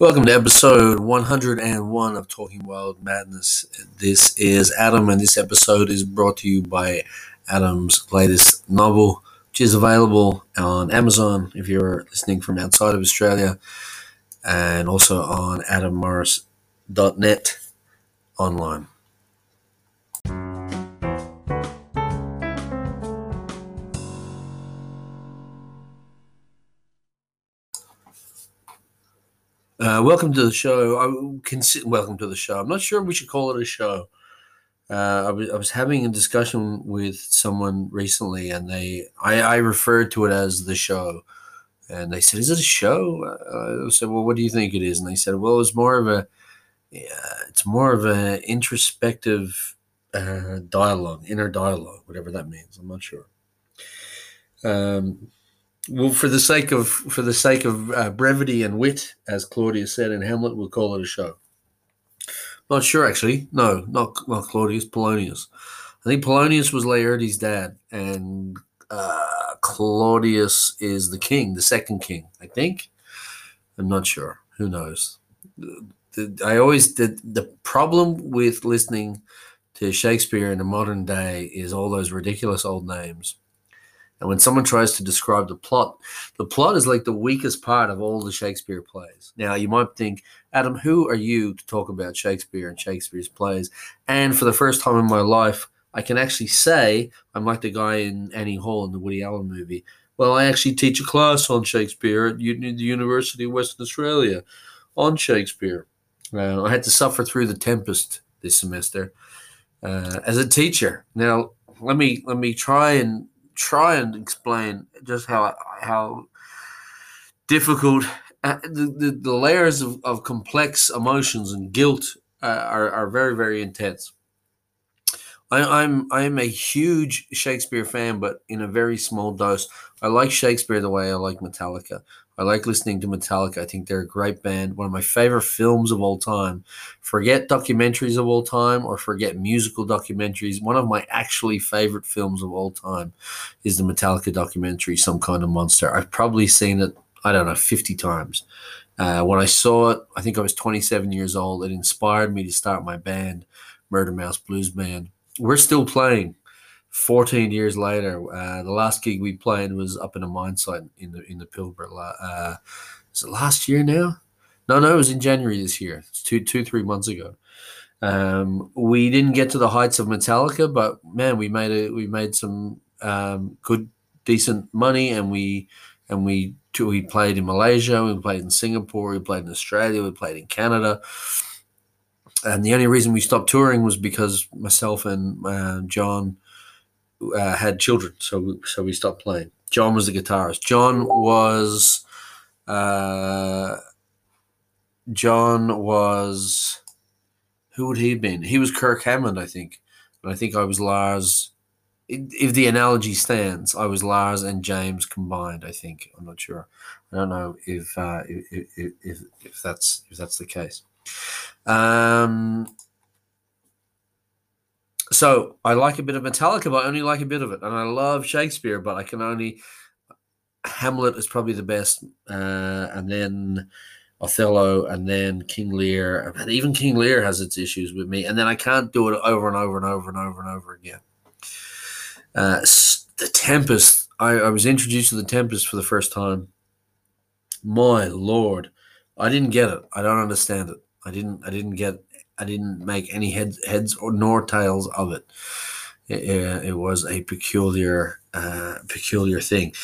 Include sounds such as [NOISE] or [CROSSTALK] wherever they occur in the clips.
Welcome to episode 101 of Talking Wild Madness. This is Adam, and this episode is brought to you by Adam's latest novel, which is available on Amazon if you're listening from outside of Australia, and also on adammorris.net online. Uh, welcome to the show. I consider welcome to the show. I'm not sure we should call it a show. Uh, I, was, I was having a discussion with someone recently, and they I, I referred to it as the show, and they said, "Is it a show?" Uh, I said, "Well, what do you think it is?" And they said, "Well, it's more of a yeah, it's more of an introspective uh, dialogue, inner dialogue, whatever that means. I'm not sure." Um, well, for the sake of for the sake of uh, brevity and wit, as Claudius said in Hamlet, we'll call it a show. Not sure, actually. No, not not Claudius. Polonius. I think Polonius was Laertes' dad, and uh, Claudius is the king, the second king. I think. I'm not sure. Who knows? I always the the problem with listening to Shakespeare in the modern day is all those ridiculous old names and when someone tries to describe the plot, the plot is like the weakest part of all the Shakespeare plays. Now, you might think, Adam, who are you to talk about Shakespeare and Shakespeare's plays? And for the first time in my life, I can actually say I'm like the guy in Annie Hall in the Woody Allen movie. Well, I actually teach a class on Shakespeare at the University of Western Australia on Shakespeare. Uh, I had to suffer through the Tempest this semester uh, as a teacher. Now, let me let me try and try and explain just how how difficult uh, the, the, the, layers of, of complex emotions and guilt uh, are, are very very intense I, I'm I'm a huge Shakespeare fan, but in a very small dose. I like Shakespeare the way I like Metallica. I like listening to Metallica. I think they're a great band. One of my favorite films of all time. Forget documentaries of all time or forget musical documentaries. One of my actually favorite films of all time is the Metallica documentary, Some Kind of Monster. I've probably seen it, I don't know, 50 times. Uh, when I saw it, I think I was 27 years old. It inspired me to start my band, Murder Mouse Blues Band we're still playing 14 years later. Uh, the last gig we played was up in a mine site in the in the Pilbara. Uh, is it last year now? No, no, it was in January this year. It's two, two, three months ago. Um, we didn't get to the heights of Metallica, but man, we made it. We made some um, good, decent money, and we and we we played in Malaysia, we played in Singapore, we played in Australia, we played in Canada and the only reason we stopped touring was because myself and uh, John uh, had children, so we, so we stopped playing. John was the guitarist. John was uh, John was who would he have been? He was Kirk Hammett, I think, and I think I was Lars. If the analogy stands, I was Lars and James combined. I think I'm not sure. I don't know if uh, if, if, if, if that's if that's the case. Um, so I like a bit of Metallica, but I only like a bit of it. And I love Shakespeare, but I can only. Hamlet is probably the best. Uh, and then Othello, and then King Lear. And even King Lear has its issues with me. And then I can't do it over and over and over and over and over again. Uh, the Tempest. I, I was introduced to the Tempest for the first time. My lord, I didn't get it. I don't understand it. I didn't. I didn't get. I didn't make any heads, heads or nor tails of it. It, it was a peculiar, uh, peculiar thing,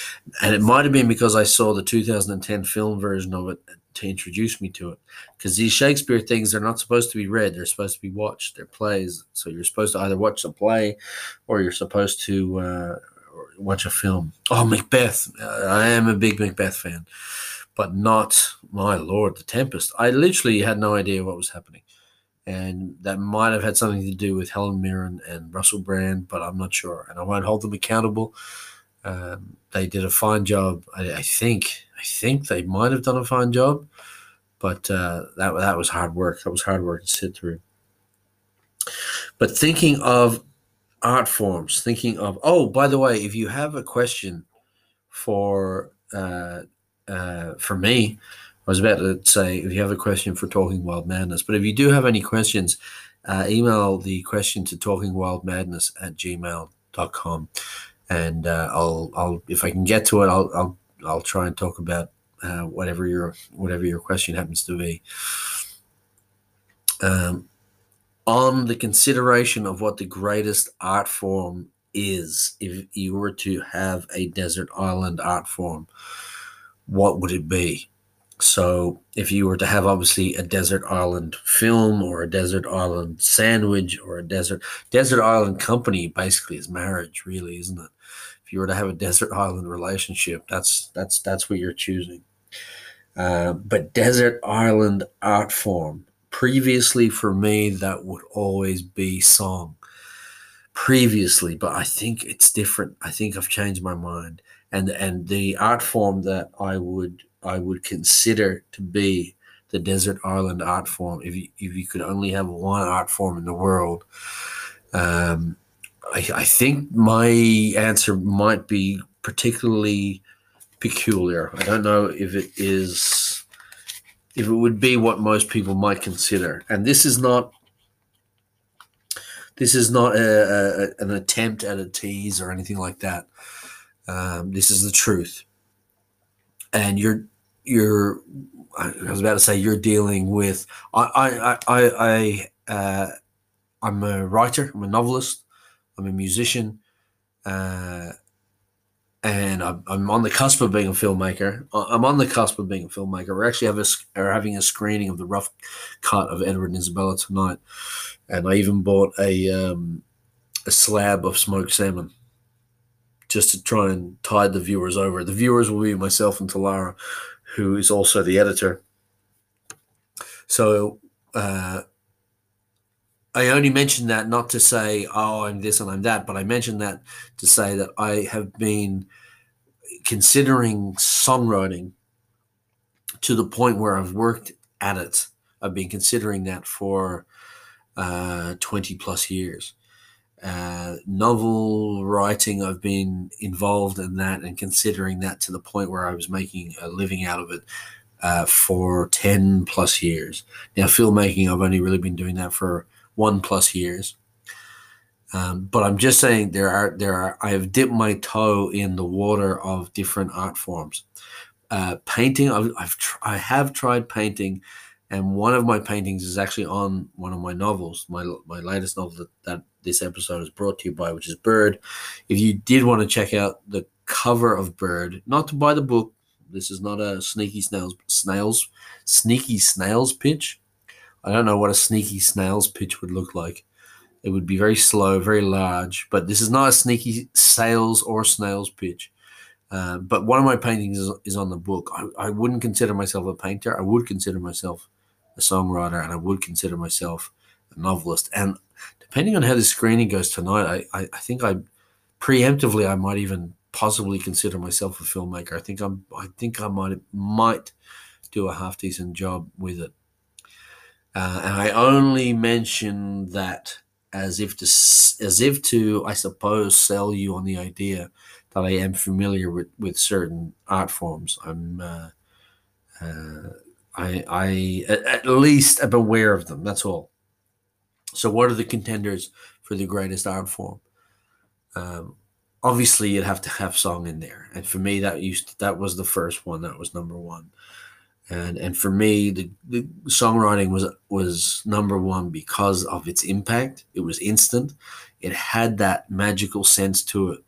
and it might have been because I saw the 2010 film version of it to introduce me to it. Because these Shakespeare things, they're not supposed to be read; they're supposed to be watched. They're plays, so you're supposed to either watch a play, or you're supposed to uh, watch a film. Oh, Macbeth! I am a big Macbeth fan but not my lord, the Tempest. I literally had no idea what was happening, and that might have had something to do with Helen Mirren and Russell Brand, but I'm not sure, and I won't hold them accountable. Um, they did a fine job. I, I, think. I think they might have done a fine job, but uh, that that was hard work. That was hard work to sit through. But thinking of art forms, thinking of oh, by the way, if you have a question for uh, uh, for me I was about to say if you have a question for Talking Wild Madness, but if you do have any questions, uh, email the question to talkingwildmadness at gmail.com. And uh, I'll, I'll, if I can get to it, I'll, I'll, I'll try and talk about uh, whatever your, whatever your question happens to be. Um, on the consideration of what the greatest art form is, if you were to have a desert island art form, what would it be? So, if you were to have obviously a desert island film or a desert island sandwich or a desert desert island company, basically is marriage, really, isn't it? If you were to have a desert island relationship, that's that's that's what you're choosing. Uh, but desert island art form, previously for me, that would always be song. Previously, but I think it's different. I think I've changed my mind, and and the art form that I would I would consider to be the desert island art form. If you if you could only have one art form in the world, um, I, I think my answer might be particularly peculiar. I don't know if it is if it would be what most people might consider. And this is not this is not a, a, an attempt at a tease or anything like that. Um, this is the truth. And you're you're I was about to say you're dealing with I I I, I uh, I'm a writer. I'm a novelist. I'm a musician. Uh, and I'm, I'm, on the cusp of being a filmmaker. I'm on the cusp of being a filmmaker. We're actually have a, are having a screening of the rough cut of Edward and Isabella tonight, and I even bought a um, a slab of smoked salmon just to try and tide the viewers over. The viewers will be myself and Talara, who is also the editor. So uh, I only mentioned that not to say, oh, I'm this and I'm that, but I mentioned that to say that I have been considering songwriting to the point where I've worked at it. I've been considering that for uh, 20 plus years. Uh, novel writing, I've been involved in that and considering that to the point where I was making a living out of it uh, for 10 plus years. Now, filmmaking, I've only really been doing that for one plus years. Um, but I'm just saying there are there are I have dipped my toe in the water of different art forms. Uh, painting I've, I've tr- I have tried painting, and one of my paintings is actually on one of my novels, my my latest novel that, that this episode is brought to you by, which is Bird. If you did want to check out the cover of Bird, not to buy the book, this is not a sneaky snails snails sneaky snails pitch. I don't know what a sneaky snails pitch would look like. It would be very slow, very large, but this is not a sneaky sales or snails pitch. Uh, but one of my paintings is, is on the book. I, I, wouldn't consider myself a painter. I would consider myself a songwriter, and I would consider myself a novelist. And depending on how the screening goes tonight, I, I, I think I preemptively I might even possibly consider myself a filmmaker. I think I'm I think I might might do a half decent job with it. Uh, and I only mention that as if to as if to I suppose sell you on the idea that I am familiar with, with certain art forms. I'm uh, uh, I I at least am aware of them. That's all. So what are the contenders for the greatest art form? Um, obviously, you'd have to have song in there, and for me, that used to, that was the first one. That was number one and and for me the, the songwriting was was number one because of its impact it was instant it had that magical sense to it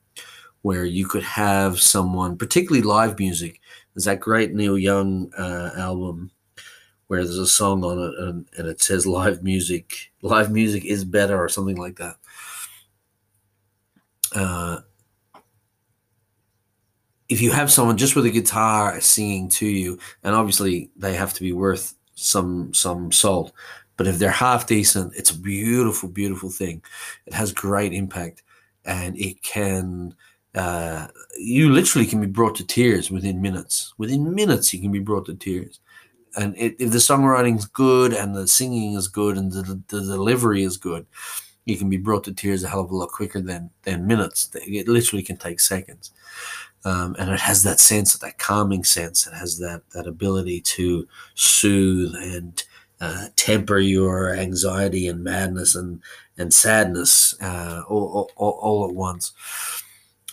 where you could have someone particularly live music there's that great neil young uh, album where there's a song on it and, and it says live music live music is better or something like that uh, if you have someone just with a guitar singing to you, and obviously they have to be worth some some salt, but if they're half decent, it's a beautiful, beautiful thing. It has great impact, and it can. Uh, you literally can be brought to tears within minutes. Within minutes, you can be brought to tears. And it, if the songwriting is good and the singing is good and the, the delivery is good, you can be brought to tears a hell of a lot quicker than than minutes. It literally can take seconds. Um, and it has that sense, that calming sense. It has that that ability to soothe and uh, temper your anxiety and madness and and sadness uh, all, all, all, at once.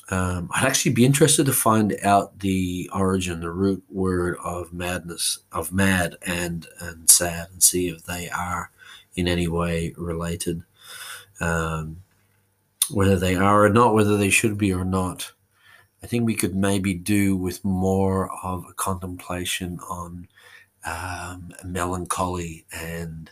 Um, I'd actually be interested to find out the origin, the root word of madness, of mad and and sad, and see if they are in any way related. Um, whether they are or not, whether they should be or not. I think we could maybe do with more of a contemplation on um, melancholy and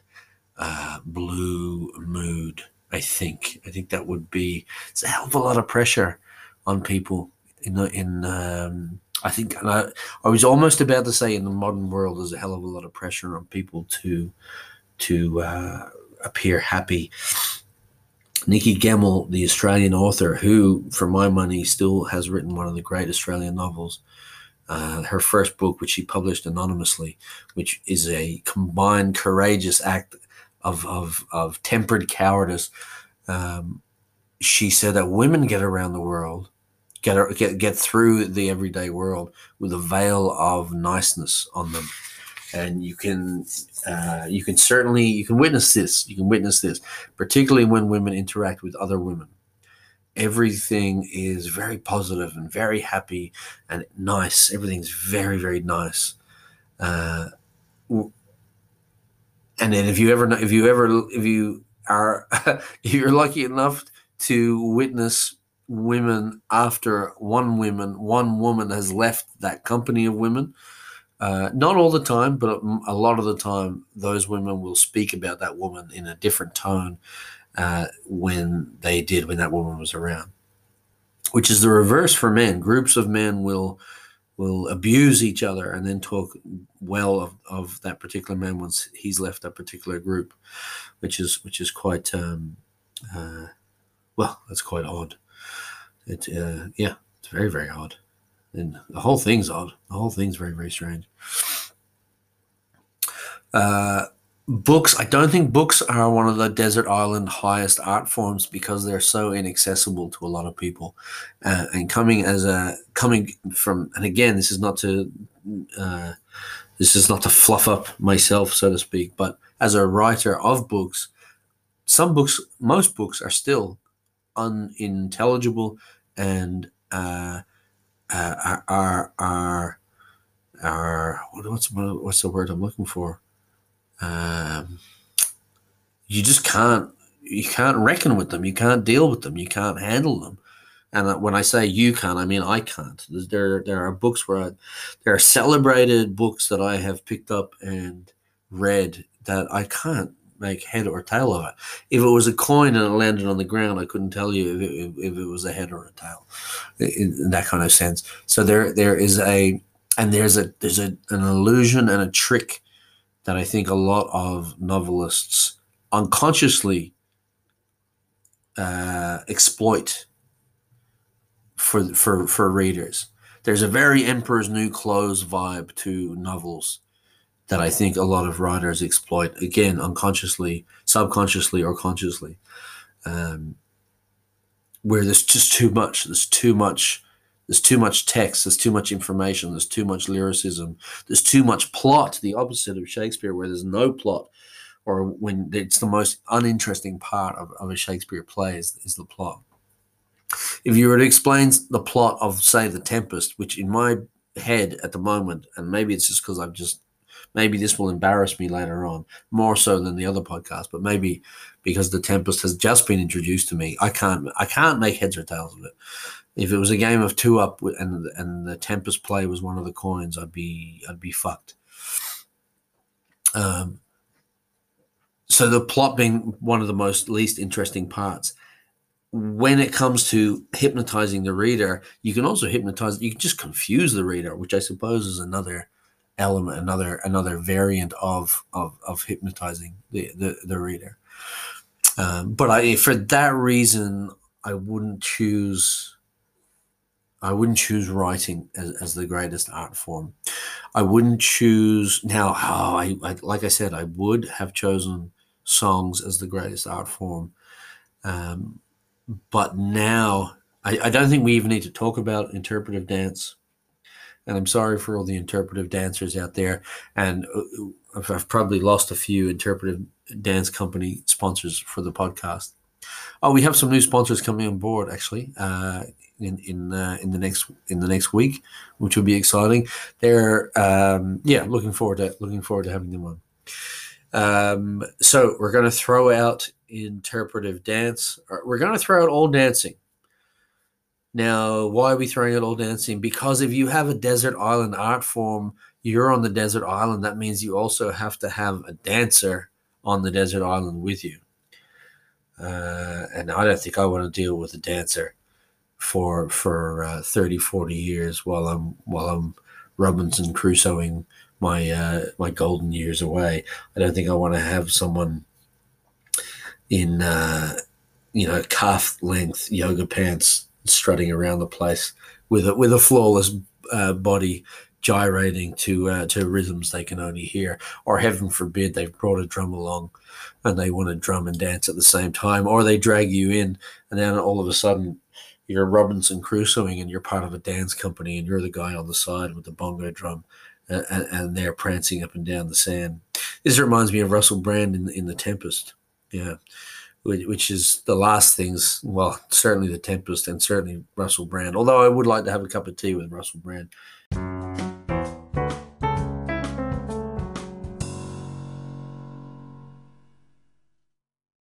uh, blue mood. I think. I think that would be it's a hell of a lot of pressure on people in in. Um, I think, I, I was almost about to say, in the modern world, there's a hell of a lot of pressure on people to to uh, appear happy. Nikki Gemmell, the Australian author, who, for my money, still has written one of the great Australian novels, uh, her first book, which she published anonymously, which is a combined courageous act of of, of tempered cowardice. Um, she said that women get around the world, get get get through the everyday world with a veil of niceness on them, and you can uh, you can certainly you can witness this. You can witness this, particularly when women interact with other women everything is very positive and very happy and nice. Everything's very, very nice. Uh, and then if you ever, if you ever, if you are, [LAUGHS] if you're lucky enough to witness women after one woman, one woman has left that company of women. Uh, not all the time, but a lot of the time, those women will speak about that woman in a different tone uh, when they did when that woman was around, which is the reverse for men. Groups of men will will abuse each other and then talk well of, of that particular man once he's left that particular group, which is which is quite um, uh, well, that's quite odd. It uh, yeah, it's very very odd, and the whole thing's odd. The whole thing's very very strange. Uh, books i don't think books are one of the desert island highest art forms because they're so inaccessible to a lot of people uh, and coming as a coming from and again this is not to uh, this is not to fluff up myself so to speak but as a writer of books some books most books are still unintelligible and uh, uh are are are what's what's the word i'm looking for um, you just can't you can't reckon with them. You can't deal with them. You can't handle them. And when I say you can't, I mean I can't. There there are books where I, there are celebrated books that I have picked up and read that I can't make head or tail of it. If it was a coin and it landed on the ground, I couldn't tell you if it, if it was a head or a tail, in, in that kind of sense. So there there is a and there's a there's a, an illusion and a trick that I think a lot of novelists unconsciously uh, exploit for for for readers. There's a very Emperor's New Clothes vibe to novels that I think a lot of writers exploit again unconsciously, subconsciously, or consciously, um, where there's just too much. There's too much there's too much text, there's too much information, there's too much lyricism, there's too much plot, the opposite of Shakespeare, where there's no plot, or when it's the most uninteresting part of, of a Shakespeare play is, is the plot. If you were to explain the plot of, say, The Tempest, which in my head at the moment, and maybe it's just because I've just, maybe this will embarrass me later on, more so than the other podcast, but maybe because The Tempest has just been introduced to me, I can't, I can't make heads or tails of it if it was a game of two up and and the Tempest play was one of the coins, I'd be I'd be fucked. Um, so the plot being one of the most least interesting parts. When it comes to hypnotizing the reader, you can also hypnotize. You can just confuse the reader, which I suppose is another element, another another variant of of, of hypnotizing the, the the reader. Um, but I, for that reason, I wouldn't choose I wouldn't choose writing as, as the greatest art form. I wouldn't choose now. Oh, I, I, like I said, I would have chosen songs as the greatest art form, um, but now I, I don't think we even need to talk about interpretive dance. And I'm sorry for all the interpretive dancers out there. And uh, I've probably lost a few interpretive dance company sponsors for the podcast. Oh, we have some new sponsors coming on board actually uh, in in uh, in the next in the next week, which will be exciting. They're um, yeah, looking forward to looking forward to having them on. Um, so we're going to throw out interpretive dance. We're going to throw out all dancing. Now, why are we throwing out all dancing? Because if you have a desert island art form, you're on the desert island. That means you also have to have a dancer on the desert island with you. Uh, and I don't think I want to deal with a dancer for for uh, 30, 40 years while I'm while I'm Robinson Crusoeing my uh, my golden years away. I don't think I want to have someone in uh, you know calf length yoga pants strutting around the place with a with a flawless uh, body gyrating to uh, to rhythms they can only hear, or heaven forbid they've brought a drum along and they want to drum and dance at the same time, or they drag you in, and then all of a sudden you're Robinson Crusoeing and you're part of a dance company, and you're the guy on the side with the bongo drum, and, and they're prancing up and down the sand. This reminds me of Russell Brand in in The Tempest, yeah, which is the last things. Well, certainly The Tempest, and certainly Russell Brand. Although I would like to have a cup of tea with Russell Brand.